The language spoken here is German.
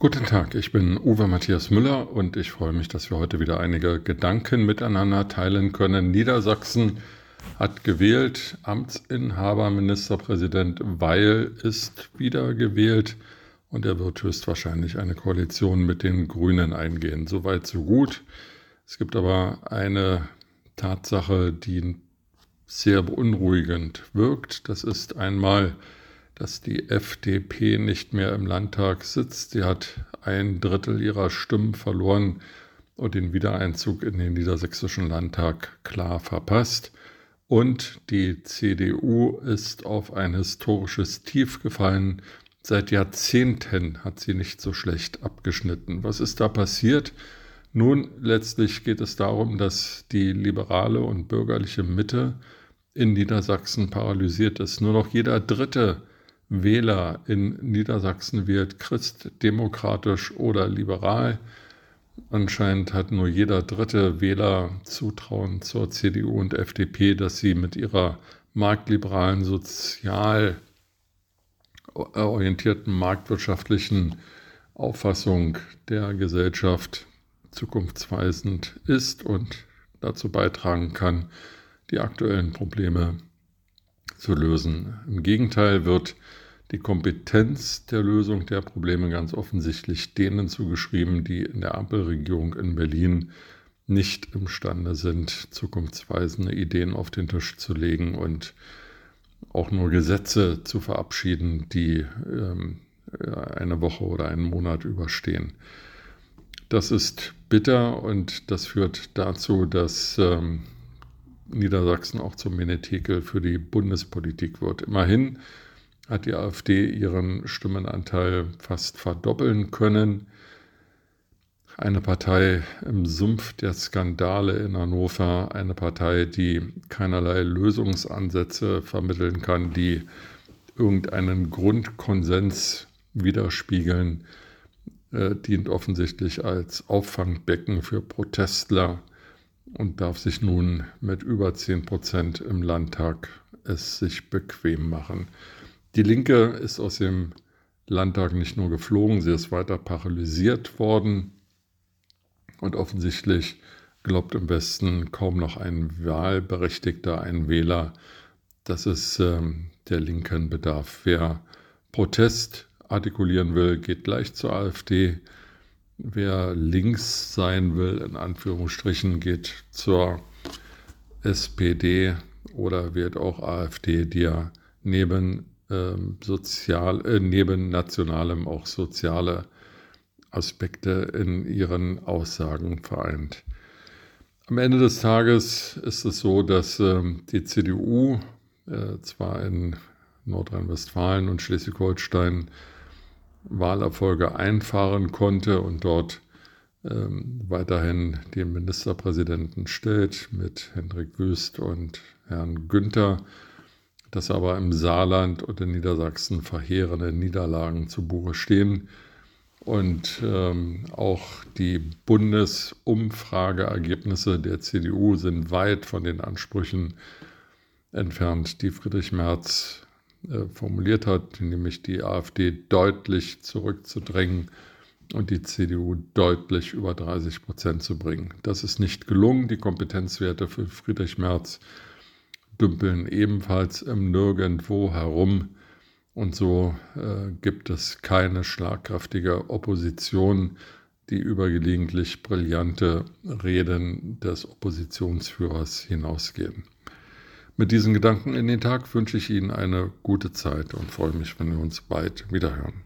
Guten Tag, ich bin Uwe Matthias Müller und ich freue mich, dass wir heute wieder einige Gedanken miteinander teilen können. Niedersachsen hat gewählt, Amtsinhaber Ministerpräsident Weil ist wieder gewählt und er wird höchstwahrscheinlich eine Koalition mit den Grünen eingehen. Soweit, so gut. Es gibt aber eine Tatsache, die sehr beunruhigend wirkt. Das ist einmal dass die FDP nicht mehr im Landtag sitzt. Sie hat ein Drittel ihrer Stimmen verloren und den Wiedereinzug in den niedersächsischen Landtag klar verpasst. Und die CDU ist auf ein historisches Tief gefallen. Seit Jahrzehnten hat sie nicht so schlecht abgeschnitten. Was ist da passiert? Nun, letztlich geht es darum, dass die liberale und bürgerliche Mitte in Niedersachsen paralysiert ist. Nur noch jeder dritte Wähler in Niedersachsen wählt christdemokratisch oder liberal. Anscheinend hat nur jeder dritte Wähler Zutrauen zur CDU und FDP, dass sie mit ihrer marktliberalen, sozial orientierten, marktwirtschaftlichen Auffassung der Gesellschaft zukunftsweisend ist und dazu beitragen kann, die aktuellen Probleme zu lösen. Im Gegenteil wird die Kompetenz der Lösung der Probleme ganz offensichtlich denen zugeschrieben, die in der Ampelregierung in Berlin nicht imstande sind, zukunftsweisende Ideen auf den Tisch zu legen und auch nur Gesetze zu verabschieden, die ähm, eine Woche oder einen Monat überstehen. Das ist bitter und das führt dazu, dass ähm, Niedersachsen auch zum Menetekel für die Bundespolitik wird. Immerhin hat die AfD ihren Stimmenanteil fast verdoppeln können. Eine Partei im Sumpf der Skandale in Hannover, eine Partei, die keinerlei Lösungsansätze vermitteln kann, die irgendeinen Grundkonsens widerspiegeln, äh, dient offensichtlich als Auffangbecken für Protestler und darf sich nun mit über 10 Prozent im Landtag es sich bequem machen. Die Linke ist aus dem Landtag nicht nur geflogen, sie ist weiter paralysiert worden und offensichtlich glaubt im Westen kaum noch ein Wahlberechtigter, ein Wähler, dass es ähm, der Linken bedarf. Wer Protest artikulieren will, geht gleich zur AfD. Wer links sein will, in Anführungsstrichen, geht zur SPD oder wird auch AfD, die ja neben, ähm, sozial, äh, neben nationalem auch soziale Aspekte in ihren Aussagen vereint. Am Ende des Tages ist es so, dass ähm, die CDU äh, zwar in Nordrhein-Westfalen und Schleswig-Holstein Wahlerfolge einfahren konnte und dort ähm, weiterhin den Ministerpräsidenten stellt mit Hendrik Wüst und Herrn Günther, dass aber im Saarland und in Niedersachsen verheerende Niederlagen zu Buche stehen. Und ähm, auch die Bundesumfrageergebnisse der CDU sind weit von den Ansprüchen entfernt, die Friedrich Merz formuliert hat, nämlich die AfD deutlich zurückzudrängen und die CDU deutlich über 30 Prozent zu bringen. Das ist nicht gelungen. Die Kompetenzwerte für Friedrich Merz dümpeln ebenfalls im Nirgendwo herum. Und so äh, gibt es keine schlagkräftige Opposition, die über gelegentlich brillante Reden des Oppositionsführers hinausgehen. Mit diesen Gedanken in den Tag wünsche ich Ihnen eine gute Zeit und freue mich, wenn wir uns bald wiederhören.